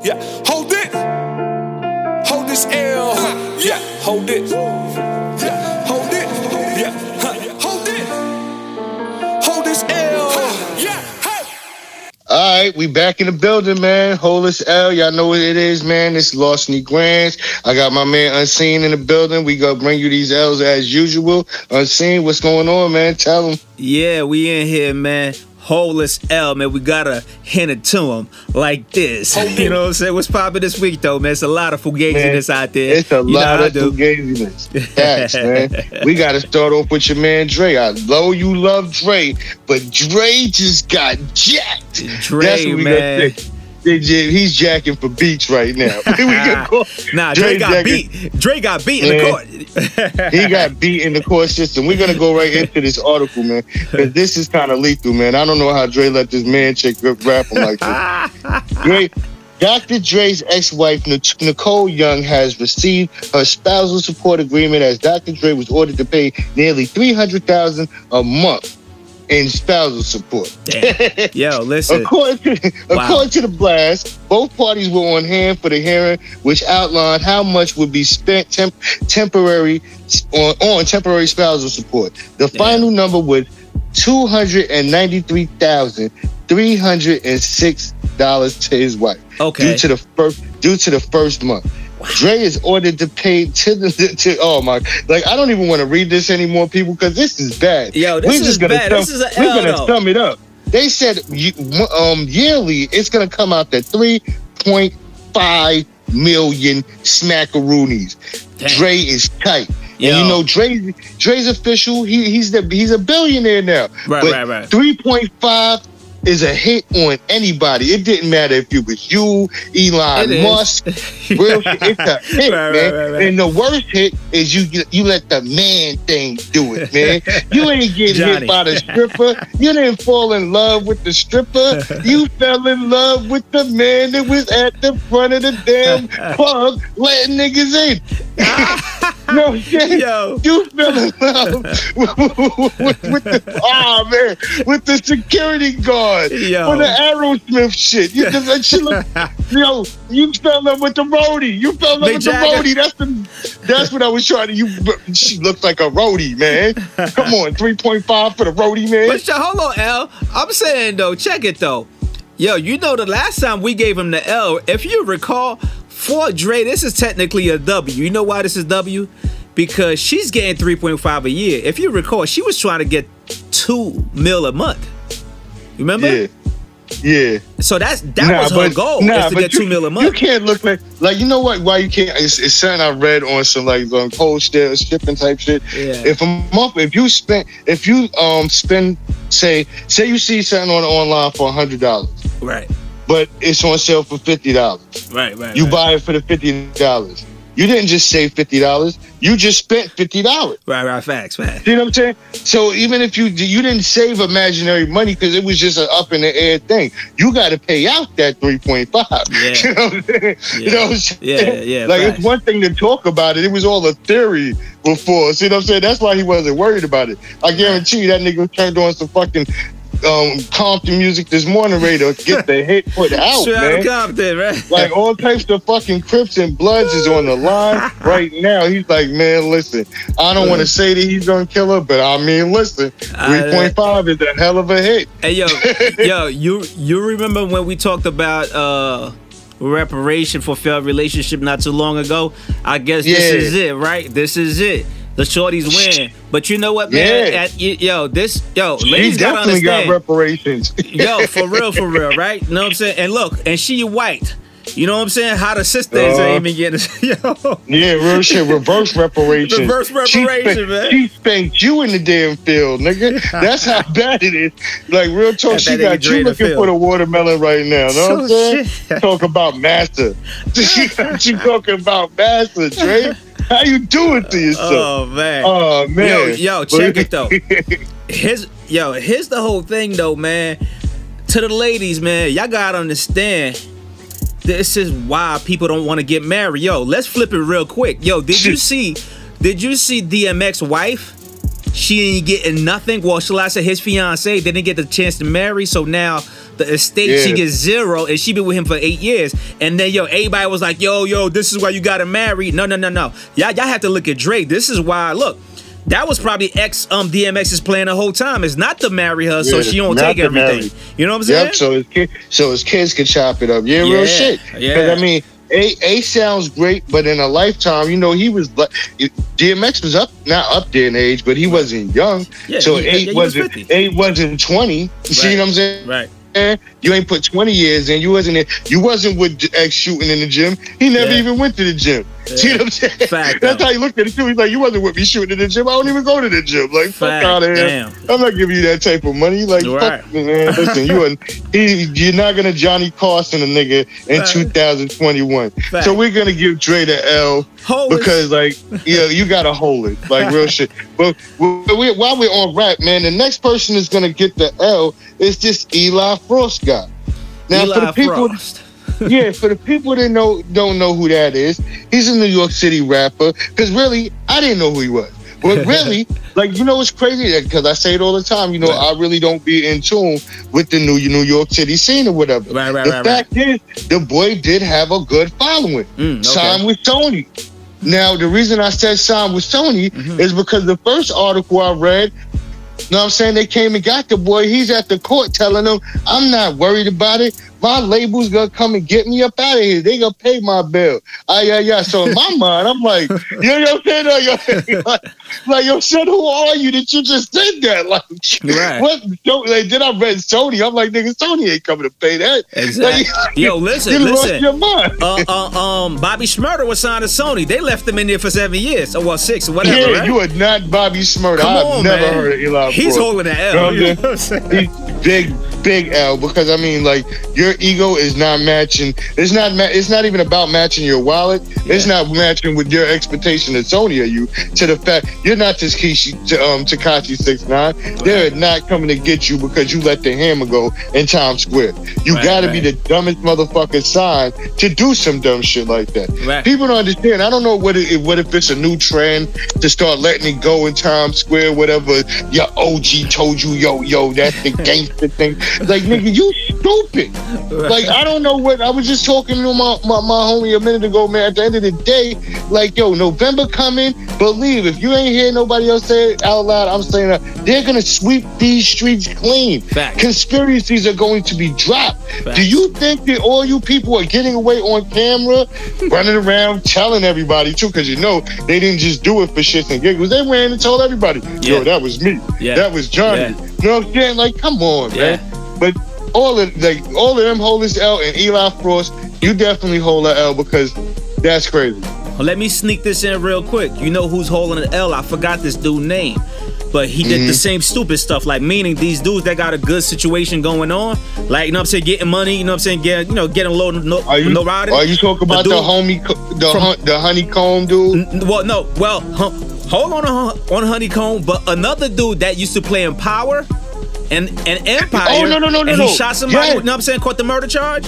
Yeah, hold it. Hold this L. Yeah, hold it. Yeah, hold it. Yeah, huh. hold it. Hold this L. Yeah, hey. All right, we back in the building, man. Hollis L, y'all know what it is, man. It's Lost Grants. I got my man Unseen in the building. We gonna bring you these L's as usual. Unseen, what's going on, man? Tell them. Yeah, we in here, man. Holeless L, man. We gotta hand it to him like this. Oh, you know what I'm saying? What's popping this week, though, man? It's a lot of fugaziness out there. It's a You know lot of do. fugaziness. Facts, man. We got to start off with your man Dre. I know you love Dre, but Dre just got jacked. Dre, That's what we man. They He's jacking for beats right now. Nah, Dre, got jacking- beat. Dre got beat in Man. the court. he got beat in the court system. We're gonna go right into this article, man, because this is kind of lethal, man. I don't know how Dre let this man chick rap him like this. Dre, Dr. Dre's ex-wife Nicole Young has received her spousal support agreement as Dr. Dre was ordered to pay nearly three hundred thousand a month in spousal support. Damn. Yo, listen. According to, according to the blast, both parties were on hand for the hearing, which outlined how much would be spent temp- temporary on, on temporary spousal support. The final number was two hundred and ninety-three thousand three hundred and six dollars to his wife. Okay. Due to the first due to the first month. Dre is ordered to pay to the to oh my like I don't even want to read this anymore, people, because this is bad. Yo, this We're is just gonna bad. Sum, This is a we're gonna though. sum it up. They said um yearly it's gonna come out to three point five million smackaroonies. Damn. Dre is tight. Yo. And you know Dre Dre's official. He he's the he's a billionaire now. Right, but right, right. Three point five is a hit on anybody. It didn't matter if it was you, Elon It. Musk, real shit. It's a hit, right, man. right, right. And the worst hit is you you let the man thing do it, man. you ain't get hit by the stripper. You didn't fall in love with the stripper. You fell in love with the man that was at the front of the damn club letting niggas in. No shit. Yo. You fell in love with, with, with the oh man with the security guard Yo. for the Aerosmith shit. You just that shit look, yo, you fell in love with the roadie. You fell in love Mick with Jagger. the roadie. That's the that's what I was trying to. You she looks like a roadie, man. Come on, three point five for the roadie, man. But hold on, L. I'm saying though, check it though. Yo, you know the last time we gave him the L, if you recall, for Dre, this is technically a W. You know why this is W? Because she's getting 3.5 a year. If you recall, she was trying to get two mil a month. You remember? Yeah, yeah. So that's that was her goal is to but get you, two mil a You can't look like like you know what? Why you can't? It's, it's something I read on some like um, cold stairs shipping type shit. Yeah. If a month, if you spend, if you um spend, say, say you see something on online for a hundred dollars, Right. But it's on sale for fifty dollars. Right, right. You right. buy it for the fifty dollars. You didn't just save fifty dollars. You just spent fifty dollars. Right, right, facts, facts. You know what I'm saying? So even if you you didn't save imaginary money because it was just an up in the air thing, you got to pay out that three point five. Yeah. You know what I'm saying? You know what I'm saying? Yeah, yeah, Like facts. it's one thing to talk about it. It was all a theory before. See what I'm saying? That's why he wasn't worried about it. I guarantee you that nigga turned on some fucking um Compton music this morning ready to get the hit put out, Straight man. Compton, right? Like all types of fucking Crips and Bloods is on the line right now. He's like, man, listen, I don't want to say that he's gonna kill her, but I mean, listen, three point five is a hell of a hit. Hey yo, yo, you you remember when we talked about uh reparation for failed relationship not too long ago? I guess this is it, right? This is it. The shorties win. But you know what, man? Yeah. At, yo, this yo, He ladies gotta definitely got reparations. yo, for real, for real, right? You know what I'm saying? And look, and she white. You know what I'm saying? How the sisters Uh, ain't even getting yo. Yeah, real shit. Reverse reparations. Reverse She reparation, man. She spanked you in the damn field, nigga. That's how bad it is. Like real talk, she got you looking field. for the watermelon right now. Know what I'm saying? shit. Talk about master. she got you talking about master, Dre. How you doing to yourself? Oh man. Oh man. Yo, yo, check it though. Here's yo, here's the whole thing though, man. To the ladies, man, y'all gotta understand. This is why people don't want to get married. Yo, let's flip it real quick. Yo, did you see? Did you see DMX wife? She ain't getting nothing. Well, shall I say his fiance didn't get the chance to marry, so now the estate. Yeah. She gets zero, and she been with him for eight years. And then yo, everybody was like, yo, yo, this is why you gotta marry. No, no, no, no. Y'all, y'all have to look at Drake. This is why. Look. That was probably ex um DMX's plan the whole time is not to marry her so Yeah, she don't take everything. marry. You know what I'm saying? Yep. So his kid, so his kids can chop it up. Yeah, Yeah, real shit. yeah. I mean, A A sounds great, but in a lifetime, you know, he was like DMX was up not up there in age, but he wasn't young. Yeah, so he- yeah, eight was wasn't 50. eight wasn't twenty. You see what I'm saying? right. You ain't put 20 years in. You wasn't in, you wasn't with X shooting in the gym. He never Yeah. even went to the gym. See what I'm saying? Fact, That's though. how he looked at it too. He's like, you wasn't with me shooting in the gym. I don't even go to the gym. Like, fuck out of here. damn. I'm not giving you that type of money. Like, Right. fuck, man. Listen, you and he, you're not gonna Johnny Carson a nigga in Fact. 2021. Fact. So we're gonna give Dre the L Hold it. because like you know you gotta hold it like real shit. But we, we, while we're on rap, man, the next person is gonna get the L is this Eli Fross guy. Now for the people, Fross. yeah, for the people that know don't know who that is, he's a New York City rapper. Because really, I didn't know who he was. But really, like you know, it's crazy because I say it all the time. You know, Right. I really don't be in tune with the New New York City scene or whatever. Right, right, the right, fact is, the boy did have a good following. Mm, okay. Signed with Sony. Now, the reason I said signed with Sony Mm-hmm. is because the first article I read, you know what I'm saying, they came and got the boy. He's at the court telling them, I'm not worried about it. My label's gonna come and get me up out of here. They gonna pay my bill. Ah, yeah, yeah. So in my mind, I'm like, yo, yo, man, like, yo, like, like, yo, son, who are you that you just did that? Like, Right. what? Don't, like, then I read Sony. I'm like, nigga, Sony ain't coming to pay that. Exactly. Like, Yo, listen, you listen. your mind. uh, uh, um, Bobby Shmurda was signed to Sony. They left him in there for seven years, or well, six, or whatever. yeah, right? you are not Bobby Shmurda. Come I've on, never man. heard of Eli He's holding the L. You know You know what what I'm saying? He's big, big L because I mean, like your ego is not matching. It's not. Ma- it's not even about matching your wallet. It's not matching with your expectation of Sony or you. To the fact you're not Tekashi, um, Tekashi six nine. They're not coming to get you because you let the hammer go in Times Square. You Right, got to right. be the dumbest motherfucker signed to do some dumb shit like that. Right. People don't understand. I don't know what it, what if it's a new trend to start letting it go in Times Square, whatever your OG told you, yo, yo, that's the gangster thing. Like, nigga, you stupid. Like, I don't know what I was just talking to my, my, my homie a minute ago, man. At the end of the day, like, yo, November coming, believe if you ain't hear nobody else say it out loud, I'm saying that they're gonna sweep these streets clean. Conspiracies are going to be dropped. Do you think that all you people are getting away on camera, running around telling everybody too? Because you know they didn't just do it for shits and giggles. They ran and told everybody, Yeah. "Yo, that was me. Yeah. That was Johnny." Yeah. You know what I'm saying? Like, come on, Yeah. man. But all of like all of them hold this L, and Eli Fross, you definitely hold that L because that's crazy. Let me sneak this in real quick. You know who's holding an L? I forgot this dude name. But he Mm-hmm. did the same stupid stuff, like meaning these dudes that got a good situation going on, like you know what I'm saying, getting money, you know what I'm saying, get you know, getting low no Are you no riding. are you talking about the, dude homie, the from- hun- the Honeykomb dude? N- Well, no, well, huh, hold on on, on Honeykomb, but another dude that used to play in Power and and Empire. Oh, no, no, no, no, and he no. shot somebody. Yes. You know what I'm saying? Caught the murder charge.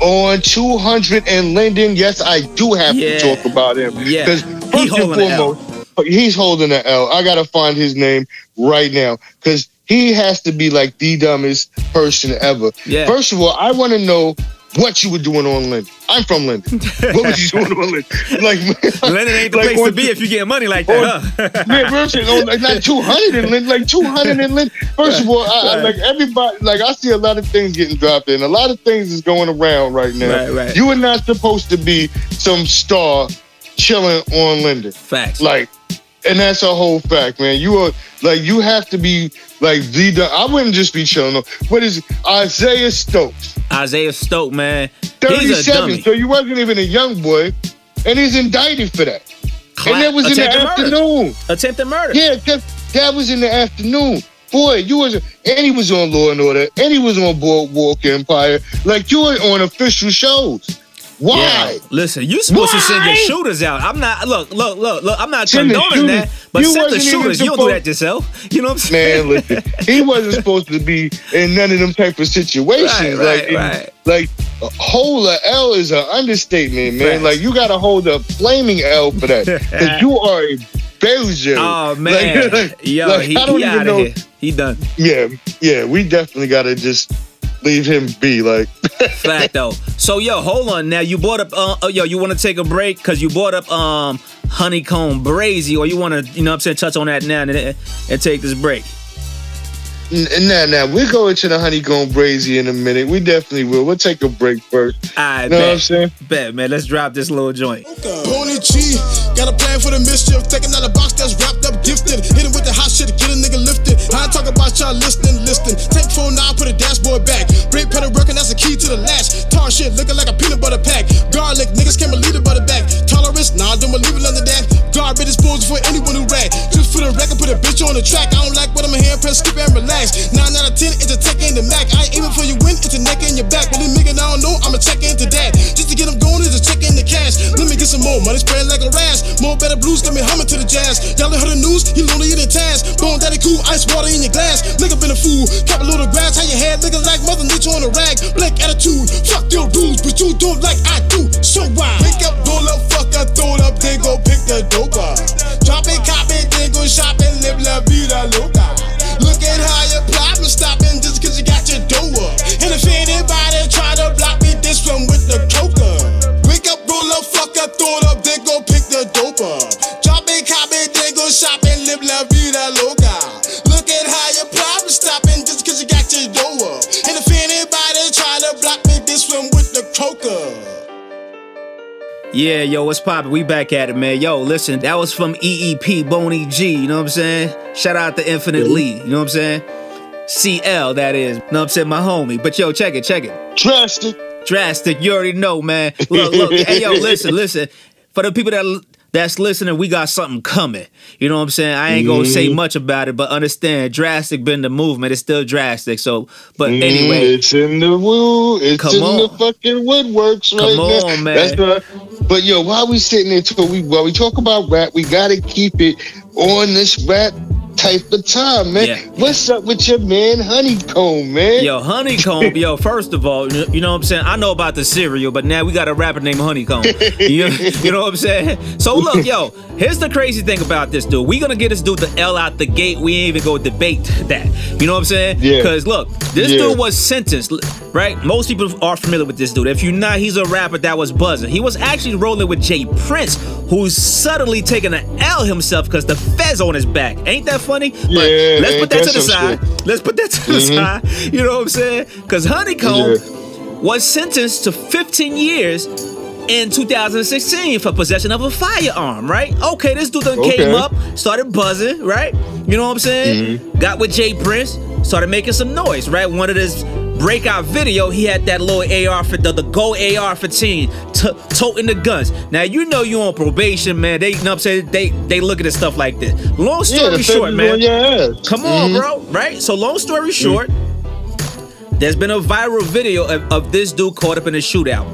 on 200 and Linden. Yes, I do have Yeah. to talk about him. Yeah. Because He first and holding the foremost, he's holding the L. I gotta find his name right now because he has to be like the dumbest person ever. Yeah. First of all, I want to know what you were doing on Linden. I'm from Linden. what was you doing on Linden? Like, Linden ain't the like place to be if you get money like that. huh? Man, real shit, on, like, not 200 and Linden, like 200 and Linden. First of all, I, I, like everybody, like I see a lot of things getting dropped in. A lot of things is going around right now. Right, right. You are not supposed to be some star chilling on Linden. Facts. Like, and that's a whole fact, man. You are like you have to be like the. I wouldn't just be chilling. What is? Isaiah Stokes? Isaiah Stokes, man. He's a Thirty-seven. dummy. So you wasn't even a young boy, and he's indicted for that. Cla- and that was in the murder. afternoon. Attempted murder. Yeah, that, that was in the afternoon. Boy, you was and he was on Law and Order, and he was on Boardwalk Empire. Like you were on official shows. Why? Yeah. Listen, you supposed to send your shooters out. I'm not. Look, look, look, look. I'm not Send condoning that, but You send the shooters. You don't do that yourself. You know what I'm saying? Man, listen, he wasn't supposed to be in none of them type of situations. Right, like, right, right. like hold a L is an understatement, man. Facts. Like you got to hold a flaming L for that because you are a Belgian. Oh man, Like, yo, like, he, I don't he even out know. of here. He done. Yeah, yeah, we definitely got to just leave him be. Like, Fact though. So yo, hold on now. You brought up uh, uh yo, you want to take a break because you brought up um Honeykomb brazy, or you want to you know what I'm saying touch on that now and, and take this break. Nah, nah, we're going to the Honeykomb brazy in a minute. We definitely will. We'll take a break first. I know what I'm saying? bet man. Let's drop this little joint. Pony G, got a plan for the mischief. Taking out a box that's wrapped up, gifted. Hit him with the hot shit to get a nigga lifted. I talking about y'all listening, listening. Take phone now, put a dashboard back. Brake pedal working, that's the key to the latch. Tar shit looking like a peanut butter pack. Garlic, niggas can't believe it by the back. Tolerance, nah, don't believe it under that. Garbage disposal for anyone who rag. Just for the record, put a bitch on the track. I don't like what I'm here, press skip and relax. 9 out of 10, it's a tech in the Mac. I ain't aiming for you win, it's a neck in your back. But then nigga, I don't know, I'ma check into that. Just to get them going, is a check in the cash. Let me get some more money spread like a rash. More better blues got me humming to the jazz. Y'all heard the news, he lonely in the task. Bone daddy cool, ice water in your glass. Nigga been a fool, cap a little grass, how your head looking like mother nature on a rag. Black attitude, fuck your rules, but you don't like I do. So why? Wake up, roll up, fuck up, throw it up, then go pick the dope up. Drop it, cop it, then go shopping, live la vida loca. Look at how your problem stopping just Yeah, yo, what's poppin'? We back at it, man. Yo, listen, that was from EEP, Boney G, you know what I'm saying? Shout out to Infinite Lee, you know what I'm saying? CL, that is, you know what I'm saying? My homie. But yo, check it, check it. Drastic. Drastic, you already know, man. Look, look, hey, yo, listen, listen. For the people that that's listening, we got something coming. You know what I'm saying? I ain't gonna say much about it, but understand, drastic been the movement. It's still drastic. So, but Mm, anyway, it's in the woo. It's in the fucking woodworks right Come now. on, man. That's the, but yo, while we sitting there, too, we while we talk about rap, we gotta keep it on this rap type of time, man. Yeah. What's up with your man Honeykomb, man? Yo, Honeykomb, yo, first of all, you know what I'm saying? I know about the cereal, but now we got a rapper named Honeykomb. You, you know what I'm saying? So look, yo, here's the crazy thing about this dude. We gonna get this dude the L out the gate. We ain't even go debate that. You know what I'm saying? Yeah. Because look, this Yeah. dude was sentenced, right? Most people are familiar with this dude. If you're not, he's a rapper that was buzzing. He was actually rolling with J. Prince, who's suddenly taking an L himself because the fez on his back. Ain't that funny? But Yeah, let's put that to the side. shit? Let's put that to the side. You know what I'm saying? Because Honeykomb was sentenced to 15 years in 2016 for possession of a firearm, right? Okay, this dude done Okay. came up, started buzzing, right? You know what I'm saying? Mm-hmm. Got with J. Prince, started making some noise, right? One of this breakout video, he had that little AR for the, the Go AR-15, t- toting the guns. Now you know you on probation, man. They, you know what I'm saying? They they look at stuff like this. Long story the short, man. on your ass. Come on, Mhm. bro. Right? So, long story short, there's been a viral video of, of this dude caught up in a shootout.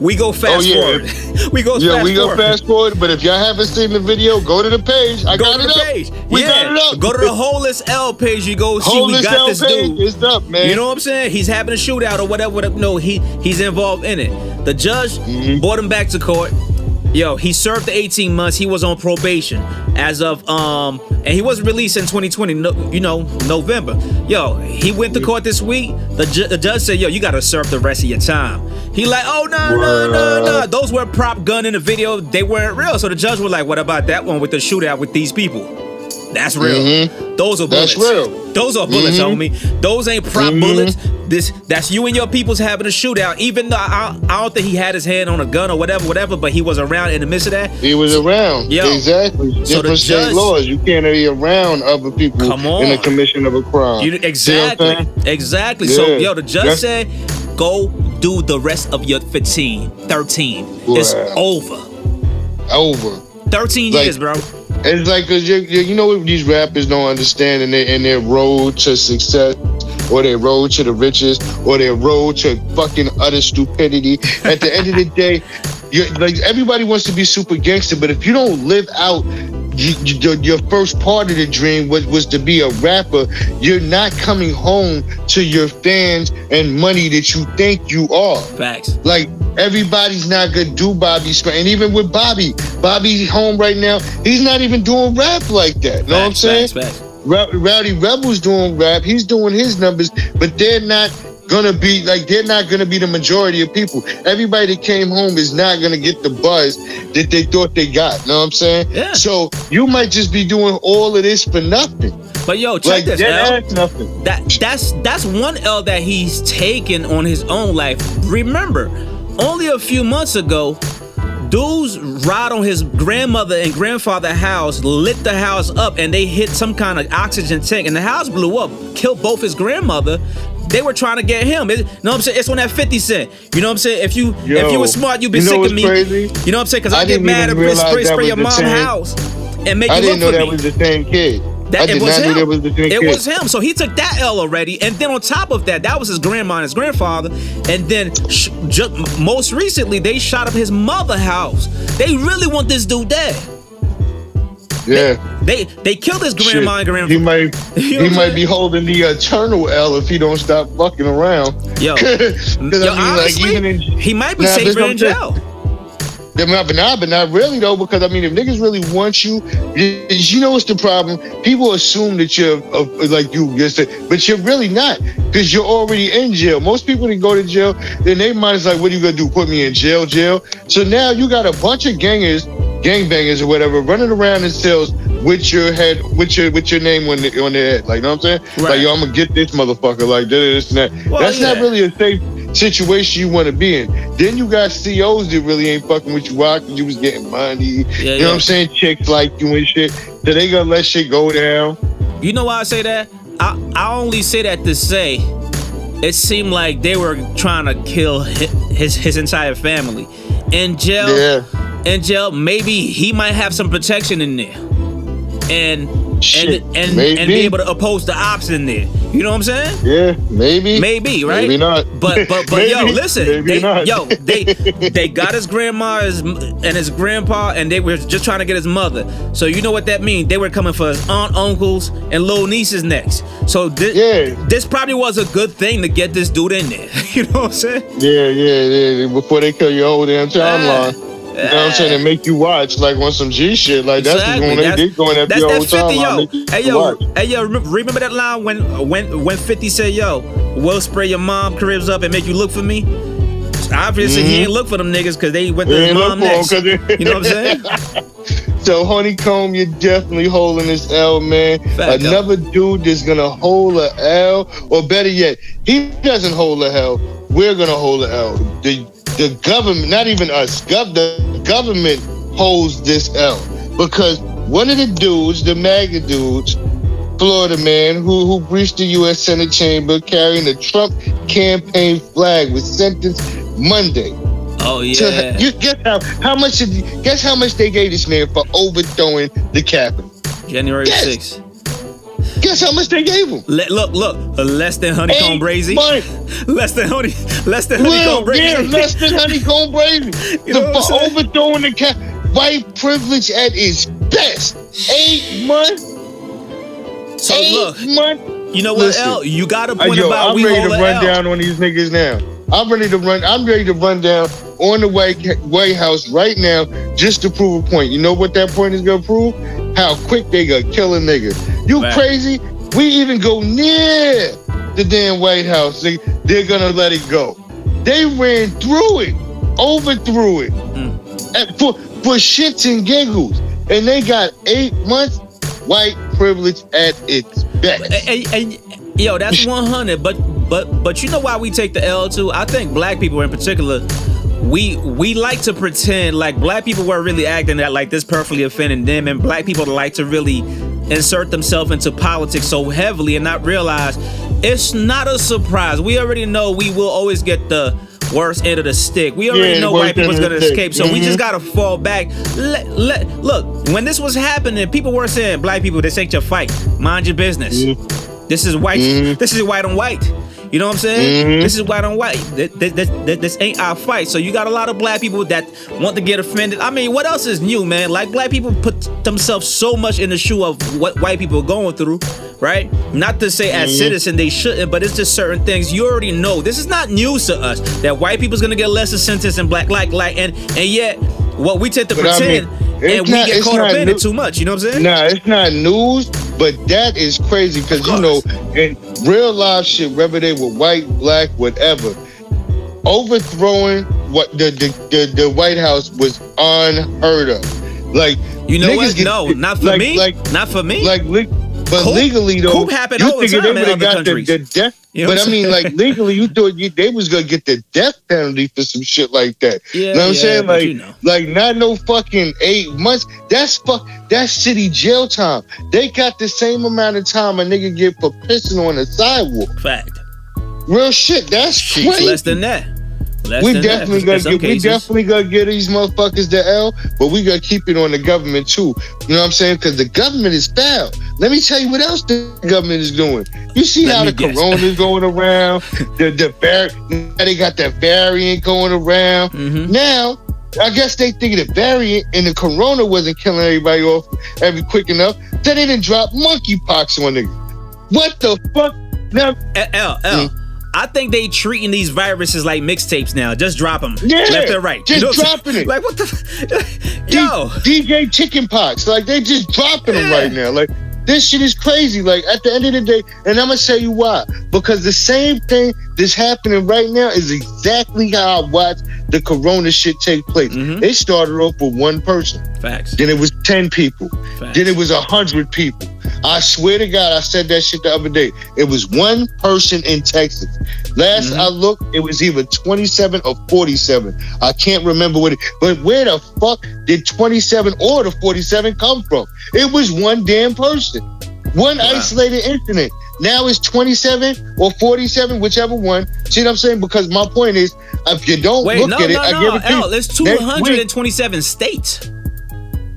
We go fast Oh, yeah. forward. we go Yeah, fast we go forward. fast forward, but if y'all haven't seen the video, go to the page. I Go got to it the up. page. We yeah. got it up. Go to the Holeless L page. You go see we got down this page. dude. It's up, man. You know what I'm saying? He's having a shootout or whatever. whatever. No, he he's involved in it. The judge Mm-hmm. brought him back to court. Yo, he served the 18 months. He was on probation as of um, and he was released in 2020. No, you know, November. Yo, he went to court this week. The, ju- the judge said, "Yo, you got to serve the rest of your time." He like, "Oh no, no, no, no! Those were prop gun in the video. They weren't real." So the judge was like, "What about that one with the shootout with these people?" That's real. Those are bullets. That's real. Those are bullets, homie. Those ain't prop Mhm. bullets. This that's you and your people's having a shootout. Even though I, I don't think he had his hand on a gun or whatever, whatever, but he was around in the midst of that. He was around. Yo. Exactly. So the Different state judge- laws. You can't be around other people Come on. in the commission of a crime. You, See what I'm exactly, exactly. So yo, the judge That's- said, go do the rest of your 15, 13. It's over. Over. 13 Like- years, bro. It's like cause you, you know what these rappers don't understand in their in their road to success or their road to the riches or their road to fucking utter stupidity. At the end of the day, you like everybody wants to be super gangster, but if you don't live out you, you- your, your first part of the dream was, was to be a rapper, you're not coming home to your fans and money that you think you are. Facts. Like everybody's not gonna do Bobby's sp- and even with Bobby, Bobby's home right now. He's not even doing rap like that. Know what I'm saying? facts, facts. Ra- Rowdy Rebel's doing rap. He's doing his numbers, but they're not gonna be like they're not gonna be the majority of people. Everybody that came home is not gonna get the buzz that they thought they got. Know what I'm saying? Yeah. So you might just be doing all of this for nothing. But yo, check Like this that L. nothing. That that's that's one L that he's taken on his own life. Remember, only a few months ago, dudes ride on his grandmother and grandfather house, lit the house up, and they hit some kind of oxygen tank, and the house blew up, killed both his grandmother. They were trying to get him. It, you know what I'm saying? It's on that 50 cent. You know what I'm saying? If you if you Yo, were smart, you'd be you know sick of me. crazy? You know what I'm saying? Because I, I get mad at spray spray your mom's house and make I you didn't know that me. was the same kid. That, it was him. was it kid. was him. So he took that L already, and then on top of that, that was his grandma and his grandfather. And then sh- ju- most recently, they shot up his mother house. They really want this dude dead. Yeah. They they killed his grandma and grandfather. He might he might be holding the eternal L if he don't stop fucking around. Yo, 'Cause, I yo, mean, like, honestly, even in- he might be Nah, safer in jail. But not, but not, really though, because I mean, if niggas really want you, you, know what's the problem? People assume that you're uh, like you just but you're really not, because you're already in jail. Most people that go to jail, then they mind is like, what are you gonna do? Put me in jail, jail? So now you got a bunch of gangers, gangbangers or whatever, running around in cells with your head, with your with your name on the, on their head. Like, you know what I'm saying? Right. Like, yo, I'm gonna get this motherfucker. Like, this, this and that. Well, That's not really a safe situation you want to be in. Then you got COs that really ain't fucking with you why? 'Cause you was getting money. Yeah, you know yeah. what I'm saying? Chicks like you and shit. So they gonna let shit go down. You know why I say that? I, I only say that to say it seemed like they were trying to kill his his, his entire family. In jail, Yeah. in jail, maybe he might have some protection in there. And Shit, and and, and be able to oppose the ops in there. You know what I'm saying? Yeah, maybe. Maybe, right? Maybe not. But but but yo, listen, maybe they, not. yo, they they got his grandma and his grandpa, and they were just trying to get his mother. So you know what that means? They were coming for his aunt, uncles, and little nieces next. So this Yeah. this probably was a good thing to get this dude in there. you know what I'm saying? Yeah, yeah, yeah. Before they kill your whole damn timeline. You know what I'm saying? And make you watch like on some G shit. Like that's Exactly. when they did going That's your whole 50, yo. Hey yo, hey yo, remember, that line when when when 50 said, yo, we'll spray your mom cribs up and make you look for me? Obviously he ain't look for them niggas because they went to his Mm-hmm. mom look for 'em next. 'cause You know what I'm saying? So Honeykomb, you're definitely holding this L, man. Fact. Another dude that's gonna hold a L, or better yet, he doesn't hold a L. We're gonna hold a L. The the government, not even us, gov the government holds this L because one of the dudes, the MAGA dudes, Florida man who who breached the U.S. Senate chamber carrying a Trump campaign flag was sentenced Monday. Oh To, yeah. you guess how how much guess how much they gave this man for overthrowing the Capitol? January Yes. 6th. Guess how much they gave him? Le- look, look, less than Honeykomb Eight brazy. months. Less than honey, less than Well, Honeykomb yeah, brazy. less than Honeykomb brazy. You know The- for overthrowing the cap, white privilege at its best. Eight months. so eight look, months. you know what, Listen. L? You got to Uh, point yo, about I'm we ready to run L. down on these niggas now. I'm ready to run. I'm ready to run down on the White White House right now just to prove a point. You know what that point is gonna prove? How quick they gonna kill a nigga. You Right. crazy? We even go near the damn White House. They, they're gonna let it go. They ran through it, overthrew it, Mm. for for shits and giggles, and they got eight months. White privilege at its best. And, and- and, yo, that's 100. But but but you know why we take the L too? I think black people in particular, we we like to pretend like black people were really acting that like this perfectly offending them, and black people like to really insert themselves into politics so heavily and not realize it's not a surprise. We already know we will always get the worst end of the stick. We already Yeah, know white people's gonna escape, so we Mhm. just gotta fall back. Let, let look when this was happening, people were saying, "Black people, this ain't your fight. Mind your business. This is white. Mhm. This is white on white." You know what I'm saying? Mhm. This is white on white. This, this, this, this- ain't our fight. So you got a lot of black people that want to get offended. I mean, what else is new, man? Like black people put themselves so much in the shoe of what white people are going through, right? Not to say as citizen they shouldn't, but it's just certain things you already know. This is not news to us that white people's gonna get lesser sentence than black, like, like, and and yet what we tend to But I pretend mean, it's and we not- get caught up in it too much. You know what I'm saying? Nah, it's not news, but that is crazy because you know, and real live shit, whether they were white, black, whatever, overthrowing what the the, the, the White House was unheard of. Like You know what? get- no, not for like- me. Like not for me. like but Coup- legally though, coup happened you all the think time they in would've other got the, the death. You know but I mean, like legally, you thought you, they was gonna get the death penalty for some shit like that. Yeah, you know what I'm saying? Like, you know. like not no fucking eight months. That's fuck. That's city jail time. They got the same amount of time a nigga get for pissing on the sidewalk. Fact. Real shit. That's She's crazy. less than that. Less we definitely that. gonna get, we definitely gonna get these motherfuckers the L, but we gonna keep it on the government too. You know what I'm saying? Because the government is foul. Let me tell you what else the government is doing. You see Let how the guess. corona is going around, the the var- now they got that variant going around. Mhm. Now, I guess they think the variant and the corona wasn't killing everybody off every quick enough. Then they didn't drop monkeypox on niggas. What the fuck? Now, L, L, L. I think they treating these viruses like mixtapes now. Just drop them Yeah, left and right. just what I'm dropping it. Like what the? Yo, D- DJ Chicken Pox. Like they just dropping them right now. Like this shit is crazy. Like at the end of the day, and I'm gonna tell you why. Because the same thing that's happening right now is exactly how I watched the Corona shit take place. Mhm. It started off with one person, facts. then it was ten people, facts. then it was a hundred people. I swear to God, I said that shit the other day. It was one person in Texas. Last Mhm. I looked, it was either 27 or 47. I can't remember what it. But where the fuck did 27 or the 47 come from? It was one damn person, one Wow. isolated incident. Now it's 27 or 47, whichever one. See what I'm saying? Because my point is, if you don't Wait, look no, at it, no, I no, guarantee L. It's next week- 227 states.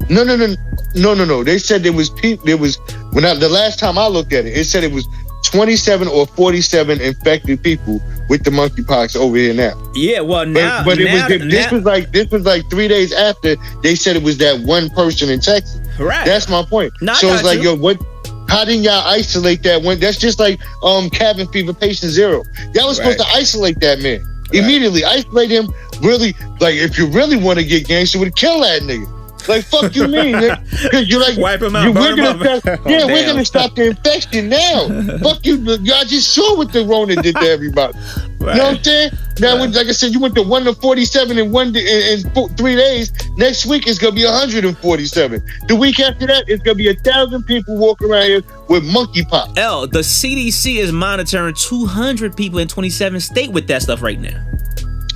no, no, no, no, no, no. They said there was people. There was when I, the last time I looked at it, it said it was 27 or 47 infected people with the monkeypox over here now. Yeah, well But, now, but it now, was this now- was like this was like three days after they said it was that one person in Texas. right. That's my point. No, so it's like, you. yo, what? How didn't y'all isolate that one? That's just like um cabin fever patient zero. Y'all was supposed Right. to isolate that man immediately. Isolate him. Really, like if you really want to get gangster, would kill that nigga. Like fuck you mean? Because you're like Wipe them out, you- we're gonna up. stop, Oh, yeah, we're gonna stop the infection now. fuck you. Y'all just saw what the Rona did to everybody. right. You know what I'm saying? Now, when, like I said, you went to one to forty-seven in one day, in, in fo- three days. Next week it's gonna be hundred and forty-seven. The week after that, it's gonna be a thousand people walking around here with monkeypox. L, the CDC is monitoring 200 people in 27 states with that stuff right now.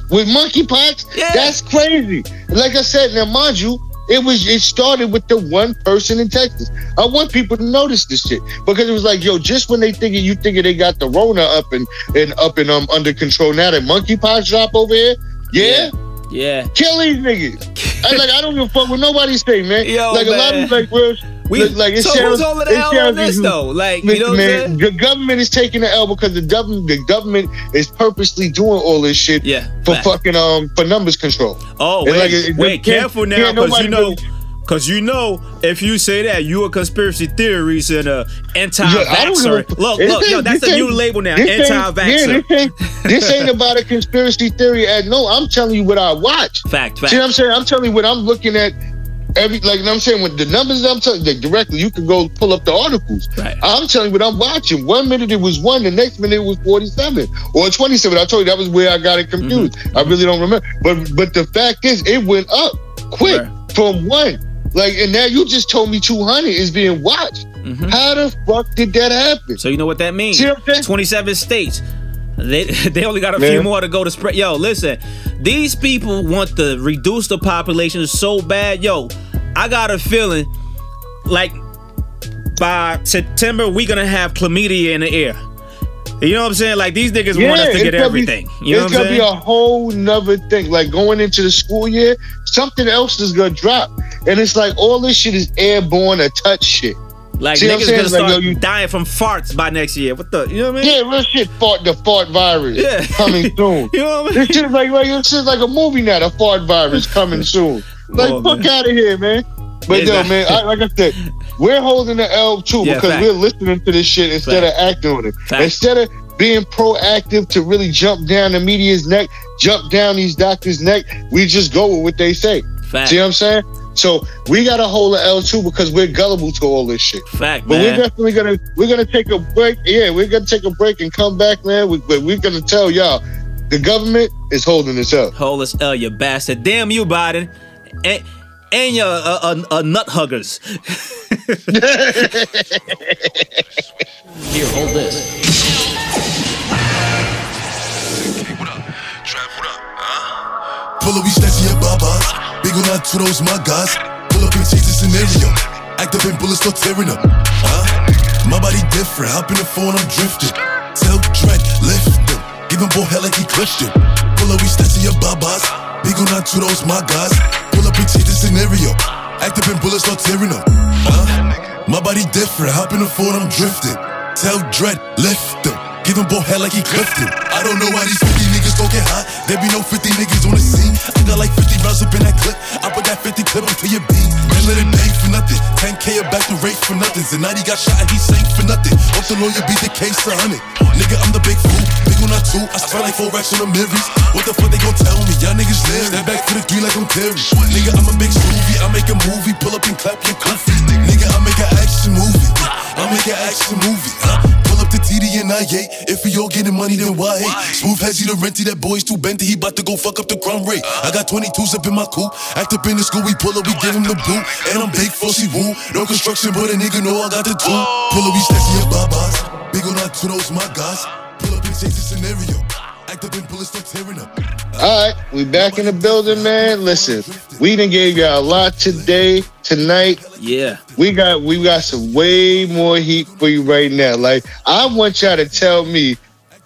With monkeypox, Yeah. that's crazy. Like I said, now mind you, it was it started with the one person in Texas. I want people to notice this shit because it was like, yo, just when they thinking you thinking they got the Rona up and and up and um under control, now that monkeypox drop over here, yeah. Yeah. Kill these niggas. I like I don't give a fuck what nobody say, man. Yo, like a lot man. of like real We, like, like it so sounds who's over the L on this like- though? Like, you know Listen, what I'm man, the government is taking the L because the government the government is purposely doing all this shit Yeah. for fact. fucking um for numbers control. Oh, wait, like, it- it wait, careful now, because you know, because you know, if you say that, you a conspiracy theories and a Yeah, I don't anti-vaxxer. a- Look, look, yo, that's a new label now, anti-vaxxer. Yeah, this ain't, this ain't about a conspiracy theory. At no, I'm telling you what I watch. fact, fact. See what I'm saying? I'm telling you what I'm looking at. Every like you know I'm saying with the numbers I'm telling like directly, you can go pull up the articles. Right. I'm telling you what I'm watching. One minute it was one, the next minute it was 47 or 27. I told you that was where I got it confused. Mm-hmm. I really don't remember. But but the fact is, it went up quick Right. from one. Like and now you just told me 200 is being watched. Mhm. How the fuck did that happen? So you know what that means? See what 27 states. They they only got a Man. few more to go to spread. Yo, listen, these people want to reduce the population so bad. Yo, I got a feeling like by September we gonna have chlamydia in the air. You know what I'm saying? Like these niggas want us to get everything. Be, you know it's what I'm gonna be a whole nother thing. Like going into the school year, something else is gonna drop, and it's like all this shit is airborne or touch shit. like see niggas gonna Like, start yo, you- dying from farts by next year. What the? You know what I mean? Yeah, real shit. Fart the fart virus Yeah. coming soon. You know what I mean? This shit is like like this like a movie now. The fart virus coming soon. Like Oh, fuck out of here, man. But Yeah, yo, man, I, like I said, we're holding the L too Yeah, because fact. we're listening to this shit instead Fact. of acting on it. Fact. Instead of being proactive to really jump down the media's neck, jump down these doctors' neck, we just go with what they say. See what I'm saying? So we got to hold the L too because we're gullible to all this shit. Fact, But we're definitely gonna we're gonna take a break. Yeah, we're gonna take a break and come back, man. We, but we're gonna tell y'all the government is holding us up. Hold us, L, you bastard. Damn you, Biden. And, and your uh, uh, uh, nut huggers. Here, hold this. Pull up, we snatching your babas. Big on our to those my guys. Pull up and change the scenario. Act up and bullets start tearing up. Huh? My body different. Hop in the phone, I'm drifting. Tell Drake, lift him. Give him boy hell like he clipped him. Pull up, we snatching your babas. Big on our to those my guys. And the scenario. Act up and bullets start tearing up. Huh? My body different. Hop in the phone, I'm drifting. Tell Dread, lift him. Give him both head like he clipped. I don't know why these 50 niggas don't get hot. There be no 50 niggas on the scene. I got like 50 rounds up in that clip. I put that 50 clip onto your beat. Man, let it bang for nothing. 10K a back to race for nothing. Zanati got shot and he sank for nothing. Hope the lawyer beat the case a hundred. Nigga, I'm the big fool. Big on that two. I spent like four racks on the Marys. What the fuck they gon' tell me? Y'all niggas live. Step back for the three like I'm Terry. Nigga, I'm a big movie. I make a movie. Pull up and clap your goofy. Nigga, I make an action movie. I make an action movie. TD and I eight. If we all getting money, then why hate? Smooth has he the renty, that boy's too benty. He bout to go fuck up the crumb rate. I got 22s up in my coupe. Act up in the school, we pull up, we give him the boot. And I'm big, fussy woo. No construction, but a nigga know I got the tool. Pull up, we snatching your babas. Big on our to those my guys. Pull up and change the scenario. Act up and pull start tearing up. All right, we back in the building, man. Listen, we done gave y'all a lot today, tonight. yeah. We got we got some way more heat for you right now. Like I want y'all to tell me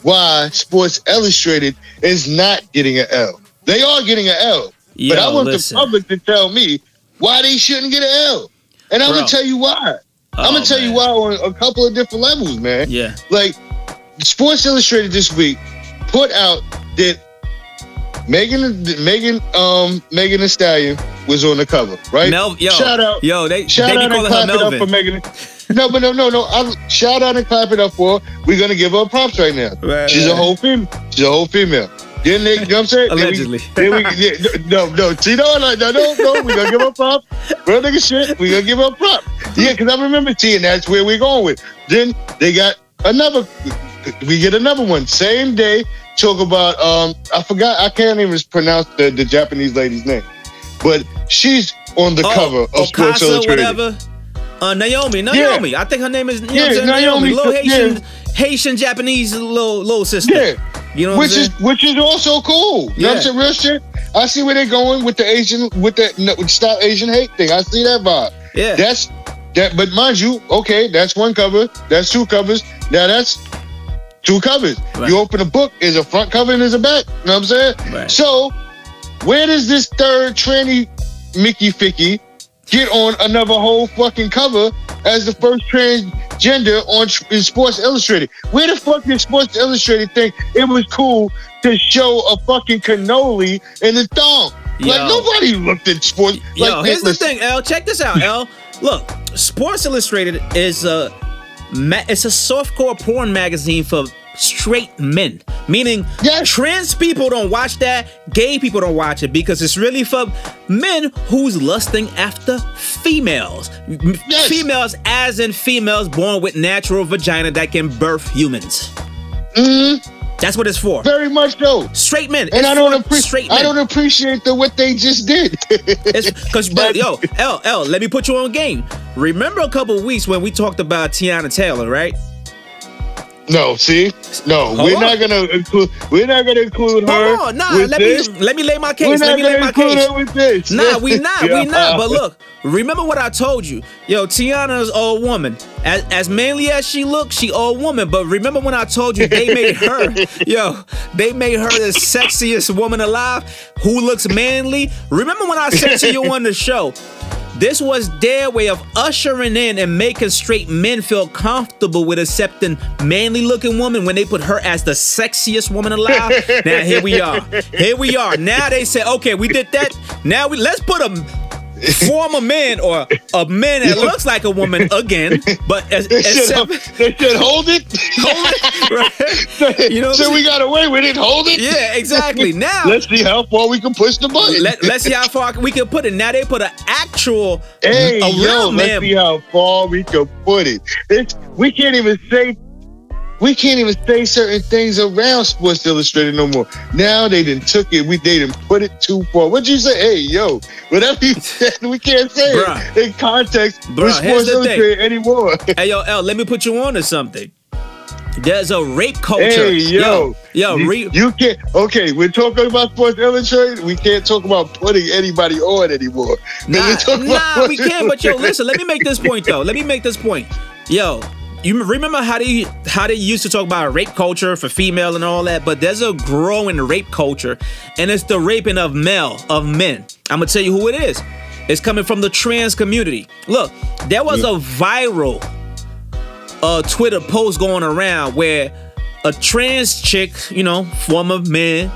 why Sports Illustrated is not getting an L. They are getting an L, but I want listen. the public to tell me why they shouldn't get an L, and I'm Bro. gonna tell you why. I'm Oh, gonna tell you why on a couple of different levels, man. Yeah. Like Sports Illustrated this week put out that Megan Megan um Megan Thee Stallion was on the cover, right? Mel, yo, shout out, yo, they, shout they out and clap it up for Megan. No, but no, no, no. I, shout out and clap it up for her. We're gonna give her props right now. Right, She's a whole female. She's a whole female. Then they, you know what I'm saying? Then we- Allegedly. Then we, yeah, no, no, see, no, no, no, no, no. We're gonna give her props. Real nigga shit. We're gonna give her props. Yeah, because I remember seeing that's where we're going with. Then they got another. We get another one. Same day. Talk about um. I forgot. I can't even pronounce the, the Japanese lady's name, but she's on the cover of Sports Okasa, Illustrated. Oh, whatever. Uh, Naomi, Naomi. I think her name is you know Yeah, what Naomi, Little yeah. Haitian, Haitian Japanese little little sister. Yeah. You know what which is which is also cool. You know what I'm Yeah. Real shit. I see where they're going with the Asian with the no, stop Asian hate thing. I see that vibe. yeah. That's that. But mind you, okay, that's one cover. That's two covers. Now that's two covers. Right. You open a book, is a front cover and is a back. You know what I'm saying? Right. So where does this third tranny Mickey Ficky get on another whole fucking cover as the first transgender on in Sports Illustrated? Where the fuck did Sports Illustrated think it was cool to show a fucking cannoli in the thong? Like nobody looked at sports. Yo, like, here's the thing, L. Check this out, L. Look, Sports Illustrated is a ma- it's a softcore porn magazine for straight men. Meaning, Yes. trans people don't watch that, gay people don't watch it because it's really for men who's lusting after females. Yes. Females, as in females born with natural vagina that can birth humans. Mhm. That's what it's for. very much so. Straight men. And It's I don't appreciate. straight I don't appreciate the what they just did. Because, but yo, L, L, let me put you on game. Remember a couple of weeks when we talked about Teyana Taylor, right? No, see, no, Hold we're on. not gonna include. We're not gonna include her. Hold on, nah, let this. me let me lay my case. We're Let me lay my case. her with this. Nah, we not, we not. But look, remember what I told you. Yo, Teyana's old woman. As, as manly as she looks, she old woman. But remember when I told you they made her, yo, they made her the sexiest woman alive who looks manly. Remember when I said to you on the show, this was their way of ushering in and making straight men feel comfortable with accepting manly looking woman when they put her as the sexiest woman alive. now here we are. Here we are. Now they say, okay, we did that. Now we let's put a former man or a man that looks like a woman again, but as, They said, they said, hold it. right? You know so we got away with it. Hold it. Yeah, exactly. Now Let's see how far we can push the button. let, let's see how far we can put it. Now they put an actual hey, a yo, real let's see how far we can put it. It's, we can't even say we can't even say certain things around Sports Illustrated no more. Now they didn't took it. We they didn't put it too far. What'd you say? Hey, yo, whatever you said, we can't say Bruh. it in context Bruh, with Sports the thing. Illustrated anymore. Hey yo, L, let me put you on to something. There's a rape culture. Hey, yo, yo, you, re- you can't. Okay, we're talking about Sports Illustrated. We can't talk about putting anybody on anymore. Nah, we talk about nah, we can't. But yo, listen. Let me make this point though. Let me make this point. Yo, you remember how they how they used to talk about rape culture for female and all that? But there's a growing rape culture, and it's the raping of male of men. I'm gonna tell you who it is. It's coming from the trans community. Look, there was a viral uh Twitter post going around where a trans chick, you know, former man,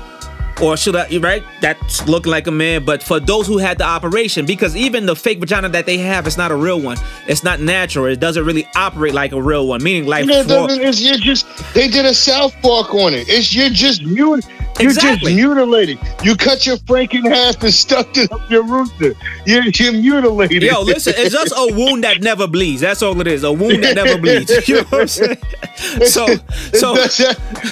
or should I right? That's looking like a man, but for those who had the operation, because even the fake vagina that they have, it's not a real one. It's not natural. It doesn't really operate like a real one. Meaning, like, No, for- it's, you're just they did a South Park on it. It's you're just mut you're Exactly. just mutilating. You cut your Frank in half and stuck it up your rooster. You're, you're mutilating. Yo, listen, it's just a wound that never bleeds. That's all it is. A wound that never bleeds. You know what I'm saying? So, It's, so, that's,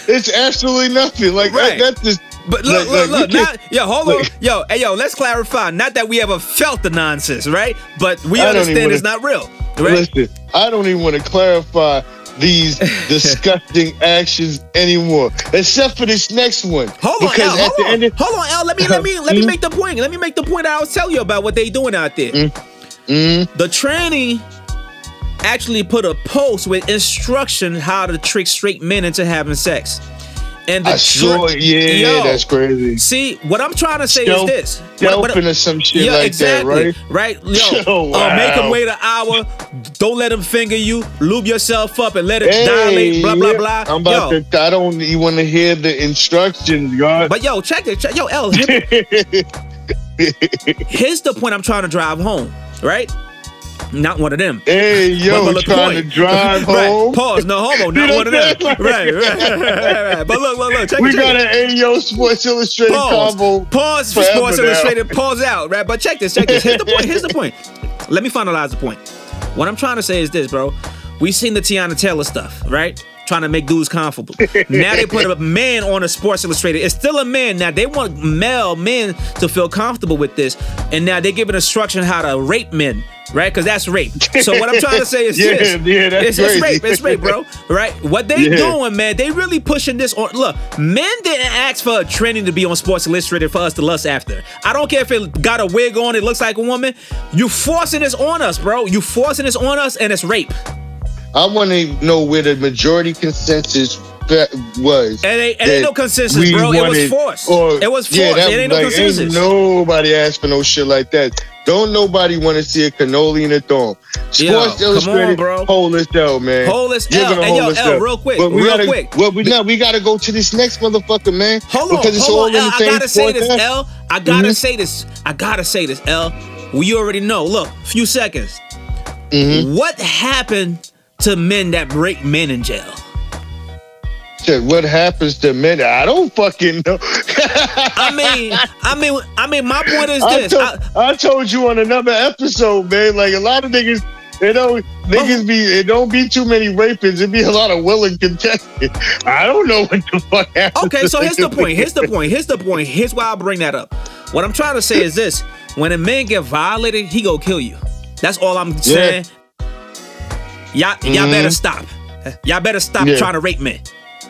it's absolutely nothing. Like Right. that, that's just. But look, look, look. Now, can't- yo, hold on. Yo, hey, yo, let's clarify. Not that we ever felt the nonsense, right? But we I understand it's not real, right? Listen, I don't even want to clarify these disgusting actions anymore, except for this next one. Hold on, because L. at Hold the on, end of hold on, L. Let me, let me, let me Mhm. make the point. Let me make the point I was telling you about what they doing out there. Mhm. The tranny actually put a post with instruction how to trick straight men into having sex. And the I saw it. Yeah, Yo, that's crazy. See, what I'm trying to say Stealth- is this. Stealthing or some shit yeah, like exactly. that, right? Right? Yo, Oh, uh, make him wait an hour. Don't let him finger you. Lube yourself up and let it Hey, dilate. Blah blah blah. I'm about yo, to. I don't even want to hear the instructions, God. but yo, check it. Check, yo, L. Here's the point I'm trying to drive home. Right? Not one of them. hey, yo, But- but look, trying to point. drive right. home. Pause. No homo. Not one of them. I'm Right, right, right, right. But look, look, look. Check We it. got it. an AO Sports Illustrated Pause. combo. Pause for Sports now. Illustrated. Pause out, right? But check this, check this. Here's the point. Here's the point. Let me finalize the point. What I'm trying to say is this, bro. We've seen the Teyana Taylor stuff, right? Trying to make dudes comfortable. now they put a man on a Sports Illustrated. It's still a man. Now they want male men to feel comfortable with this, and now they giving instruction how to rape men, right? Because that's rape. So what I'm trying to say is Yeah, this: yeah, that's it's, it's rape. It's rape, bro. Right? What they Yeah. doing, man? They really pushing this on. Look, men didn't ask for a training to be on Sports Illustrated for us to lust after. I don't care if it got a wig on, it looks like a woman. You forcing this on us, bro. You forcing this on us, and it's rape. I want to know where the majority consensus was. And ain't, and ain't no consensus, we bro. It was forced. or- it was forced. Yeah, that, it ain't no like, consensus. nobody asked for no shit like that. Don't nobody want to see a cannoli in a. Yo, Sports come on, Illustrated, bro. hold us down, man. Hold us gonna Hey, yo, L, down. real quick, But we real gotta, quick. Well, we, no, we got to go to this next motherfucker, man. Hold on, because it's hold all on, in L. the I gotta say this. L. I gotta Mhm. say this. I gotta say this, L. You already know. Look, few seconds. Mm-hmm. What happened to men that break men in jail? What happens to men? I don't fucking know. I mean, I mean, I mean, my point is I this. told, I- I told you on another episode, man. Like a lot of niggas, they don't niggas be it don't be too many rapings. It be a lot of willing contestants. I don't know what the fuck happened. okay, so here's the point. Here's the point. Here's the point. Here's why I bring that up. What I'm trying to say is this: when a man get violated, he go kill you. That's all I'm saying. Y'all, y'all better stop. Y'all better stop Yeah. trying to rape men.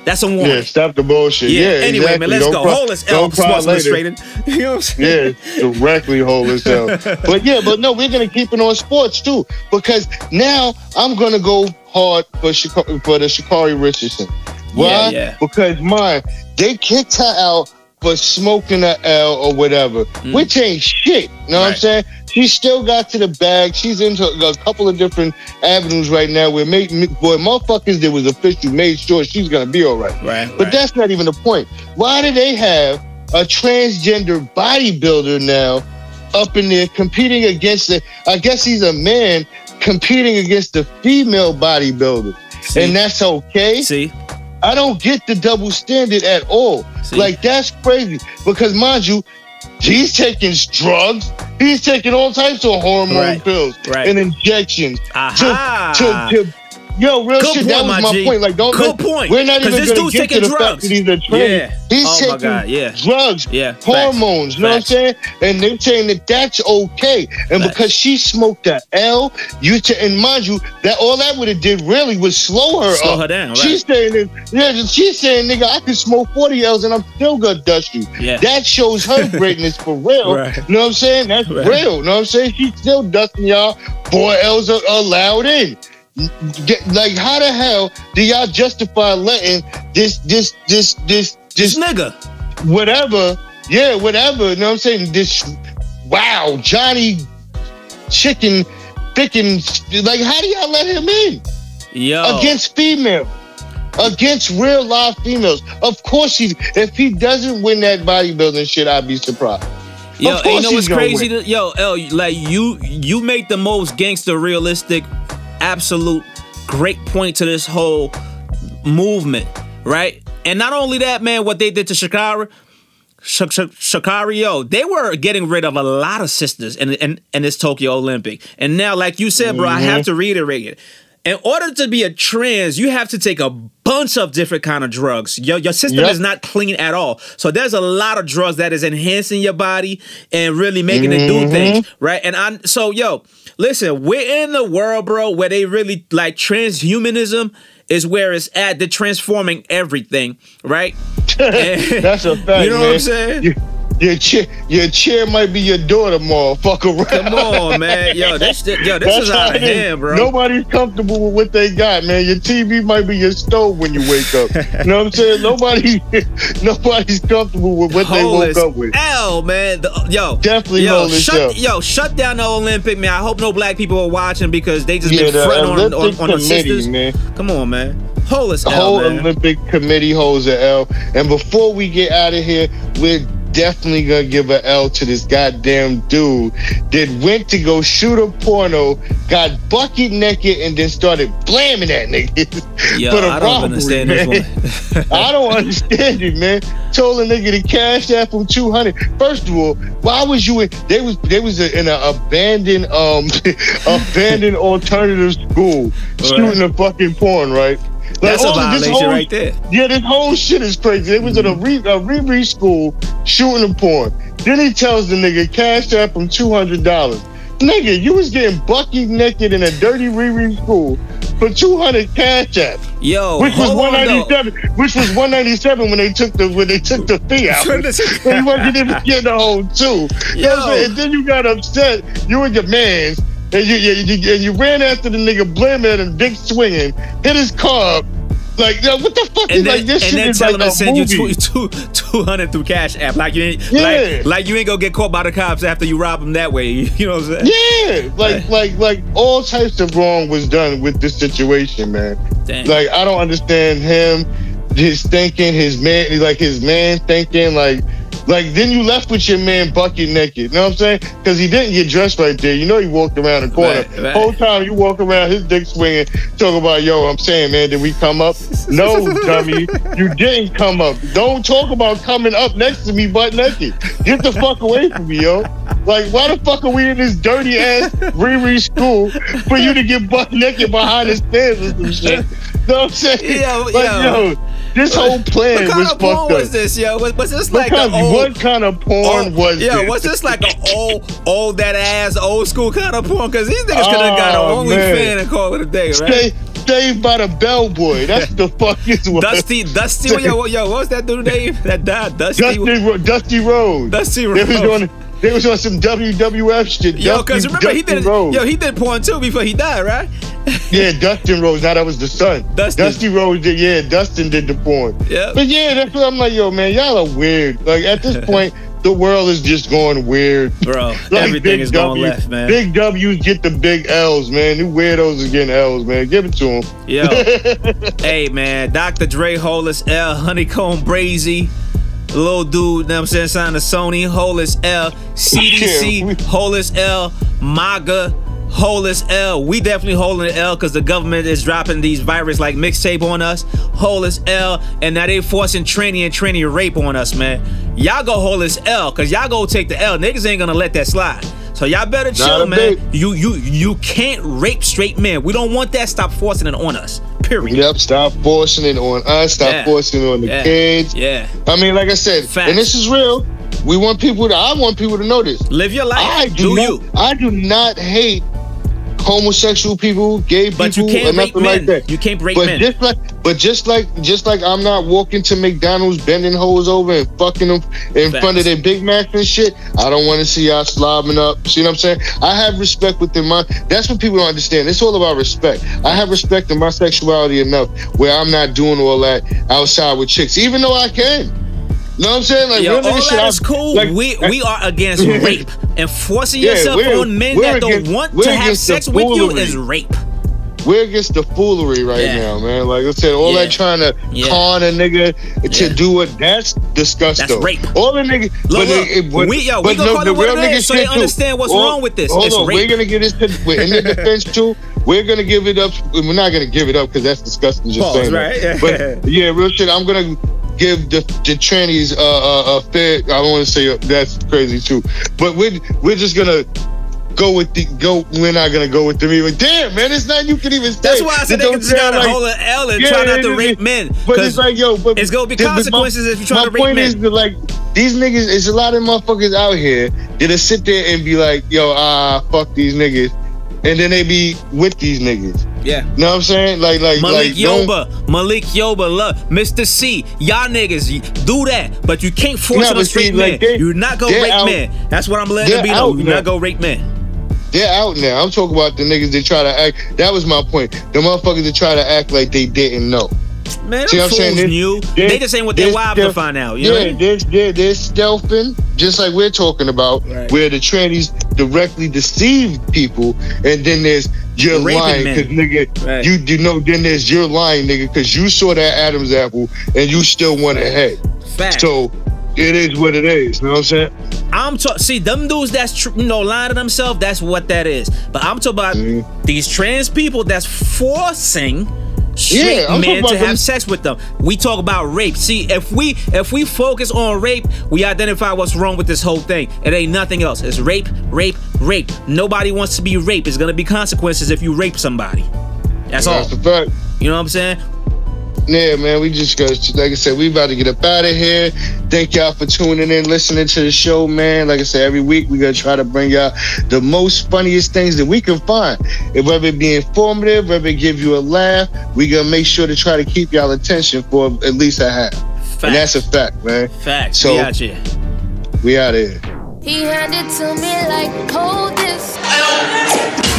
That's a warning. Yeah, stop the bullshit. Yeah. Yeah. anyway, exactly. man, let's Don't go. cry- Hold us L Sports. Illustrated. You know what I'm saying? Yeah, directly hold us down. But yeah, but no, we're gonna keep it on sports too because now I'm gonna go hard for Shika- for the Sha'Carri Richardson. Why? Yeah, yeah. Because my they kicked her out for smoking a L or whatever, which ain't shit. You know what I'm Mm. Saying? She still got to the bag. She's into a couple of different avenues right now where make boy motherfuckers that was official made sure she's gonna be all right. Right. But that's not even the point. Why do they have a transgender bodybuilder now up in there competing against the. I guess he's a man competing against the female bodybuilder, See? and that's okay. See, I don't get the double standard at all. See? Like that's crazy because mind you, he's taking drugs. He's taking all types of hormone Right. pills Right. and injections. To, to, to, yo, real Good shit. that point, was my G. point. Like, don't. Good point. We're not even this going to get to taking the drugs. fact that he's a trainer. Yeah. He's Oh, taking God, yeah. drugs, Yeah, facts. hormones. You know Facts. what I'm saying? And they're saying that that's okay. And Facts. because she smoked the L, you t- and mind you, that all that would have did really was slow her Slow up. her down, right. She's saying that, yeah, she's saying, nigga, I can smoke 40 L's and I'm still gonna dust you. Yeah. That shows her greatness for real. Right. You know what I'm saying? That's Right. real. You know what I'm saying? She's still dusting y'all. Four L's are allowed in. Like, how the hell do y'all justify letting this, this, this, this, this this, nigga. whatever, yeah, whatever, you know what I'm saying? This, wow, Johnny Chicken, Thicken, like, how do y'all let him in? yeah against female, against real live females. Of course, he if he doesn't win that bodybuilding shit, I'd be surprised. Yo, you know what's crazy? To, yo, L, like you, you make the most gangster, realistic, absolute, great point to this whole movement, right? And not only that, man, what they did to Shakara, Sh- Sh- Sha'Carri, yo, they were getting rid of a lot of sisters in, in, in this Tokyo Olympic. And now, like you said, bro, I Mm-hmm. have to reiterate it. In order to be a trans, you have to take a bunch of different kind of drugs. Your, your system Yep. is not clean at all. So there's a lot of drugs that is enhancing your body and really making it Mm-hmm. do things, right? And I so yo, listen, we're in the world, bro, where they really like transhumanism is where it's at. They're transforming everything, right? And- That's a fact. You know man. what I'm saying? Your, your chair, your chair might be your daughter, motherfucker. Come on, man. Yo, this yo, this That's is out of hand, bro. Nobody's comfortable with what they got, man. Your TV might be your stove when you wake up. you know what I'm saying? Nobody, nobody's comfortable with what they Hole woke up with. L, man. The- uh, yo, Definitely yo, shut, yo, shut down the Olympic, man. I hope no black people are watching because they just Yeah, been fronting on, on, on the sisters. man. Come on, man. Hole is The whole. Olympic committee holds an L. And before we get out of here, we're definitely gonna give an L to this goddamn dude that went to go shoot a porno, got bucket naked, and then started blaming that nigga Yo, for the I don't robbery, man. this one. I don't understand it, man. Told a nigga to cash that from two hundred. First of all, why was you in? They was they was in an abandoned um abandoned alternative school shooting a fucking porn, right? Like, That's a violation whole- right there. Yeah, this whole shit is crazy. They was in a re a Riri school shooting a porn. Then he tells the nigga cash that from two hundred dollars. Nigga, you was getting bucky naked in a dirty Riri school for two hundred cash app Yo, which was hold one on, though. ninety seven. Which was one ninety seven when they took the when they took the fee out. and he wasn't even getting the whole two. You know what I'm Yo. And then you got upset. You and your man's. And you, you, you, and you ran after the nigga, blaming him, dick swinging, hit his car. Like, yo, what the fuck is And then, like this and shit then tell like them to send you movie. two, two, 200 through Cash App. Like you ain't, Yeah. like, like you ain't gonna get caught by the cops after you rob them that way. You know what I'm saying? Yeah, like like like all types of wrong was done with this situation, man. Dang. Like I don't understand him, his thinking, his man, like his man thinking, like like then you left with your man bucket naked. You know what I'm saying? Because he didn't get dressed right there. You know he walked around the corner. Right, right. Whole time you walk around his dick swinging, talking about yo. I'm saying, man, did we come up? No, dummy, you didn't come up. Don't talk about coming up next to me butt naked. Get the fuck away from me, yo. Like, why the fuck are we in this dirty ass Riri school for you to get butt naked behind the stairs or some shit? Know what I'm saying? Yo, like, yo. yo, this whole plan What kind of porn was this, yo? Was, was this What like kind, old? what kind of porn old- was yeah, was this like an old, old that ass, old school kind of porn? Because these niggas could have got Oh, an man. OnlyFans and call it a day, right? Stay, Saved by the Bellboy. That's the fuck it was. Dusty, Dusty, yo, yo, what was that dude name? That died, Dusty. Dusty, Dusty Rhodes. Dusty They was Rhodes. They was on some WWF shit. Yo, cause remember he did, Rhodes. yo, he did porn too before he died, right? Yeah, Dustin Rhodes. Now that was the son. Dustin. Dusty Rhodes did. Yeah, Dustin did the porn. Yeah. But yeah, that's what I'm like. Yo, man, y'all are weird. Like at this point, the world is just going weird. Bro, Like, everything is going W- left, man. Big W's get the big L's, man. You weirdos are getting L's, man. Give it to them. Yo, hey man, Dr. Dre, Hollis, L, Honeykomb, Brazy, little dude, you know what I'm saying, signed to Sony, whole as L, CDC, Yeah, we- L, MAGA, whole as L. We definitely holding the L because the government is dropping these virus like mixtape on us, whole as L, and now they forcing tranny and tranny rape on us, man. Y'all go whole as L because y'all go take the L. Niggas ain't gonna let that slide. So y'all better chill, man. bit. You you you can't rape straight men. We don't want that. Stop forcing it on us. Period. Yep, stop forcing it on us. Stop Yeah. forcing it on the Yeah. kids. Yeah. I mean, like I said, Facts. and this is real. We want people to. I want people to know this. Live your life. I do, do not. you? I do not hate homosexual people, gay people, But you can't rape nothing like that. You can't rape but men. just like, but just like, just like I'm not walking to McDonald's, bending hoes over and fucking them in Facts. front of their Big Mac and shit. I don't want to see y'all slobbing up. See what I'm saying? I have respect within my. That's what people don't understand. It's all about respect. I have respect in my sexuality enough where I'm not doing all that outside with chicks, even though I can. Know what I'm saying? Like Yo, all shit, that is cool. like- we eh. we are against rape and forcing Yeah, yourself on men that don't want to have sex with you is rape. We're against the foolery right Yeah. now, man. Like I said, all Yeah. that trying to Yeah. con a nigga to do it, that's disgusting. That's rape. All the niggas. Look, but look, it- but- we- yo, we but gonna no, call the real it nigga so they understand what's All- wrong with this. Hold It's on, rape. we're gonna get this to, in the defense too. We're gonna give it up. We're not gonna give it up because that's disgusting. Just Pause, saying right? that. But yeah, real shit. I'm gonna give the the trannies uh, a fair. I don't want to say that's crazy too, but we're we're just gonna. Go with the go. We're not gonna go with them even. Damn, man, it's not. You can even. Say. That's why I said they don't just gotta like- hold an L and Yeah, try not to rape men. But it's like, yo, but it's gonna be the- my- consequences if you try to rape men. My point is that, like these niggas, it's a lot of motherfuckers out here that'll sit there and be like, yo, ah, fuck these niggas, and then they be with these niggas. yeah. You know what I'm saying? Like, like, Malik like, don't- Yoba, Malik Yoba, love Mr. C, y'all niggas do that, but you can't force Nah, it on but straight see, men. like, they- You're not gonna rape out- men. That's what I'm letting they're be. out though. You're now. not gonna rape men. They're out now. I'm talking about the niggas that try to act. That was my point. The motherfuckers that try to act like they didn't know. Man, See them what I'm saying? fools They- knew. they- They just ain't what they're wives to find out. You know what yeah, mean? they're, they're, they're stealthing, just like we're talking about, Right. where the trannies directly deceive people, and then there's you're Raping lying because nigga, Right. you you know, then there's you're lying, nigga, because you saw that Adam's apple and you still went ahead. Fact. So it is what it is. You know what I'm saying? I'm talking. See, them dudes that's tr- you know lying to themselves. That's what that is. But I'm talking about Mhm. these trans people that's forcing straight Yeah, I'm men to have them- sex with them. We talk about rape. See, if we if we focus on rape, we identify what's wrong with this whole thing. It ain't nothing else. It's rape, rape, rape. Nobody wants to be raped. It's gonna be consequences if you rape somebody. That's all. That's fact. You know what I'm saying? Yeah, man, we just got like I said, we about to get up out of here. Thank y'all for tuning in, listening to the show, man. Like I said, every week we gonna try to bring y'all the most funniest things that we can find. If whether it be informative, whether it give you a laugh, we gonna make sure to try to keep y'all attention for at least a half. Facts. And that's a fact, man. Facts. So- we out here. We out here. He handed to me like hold this.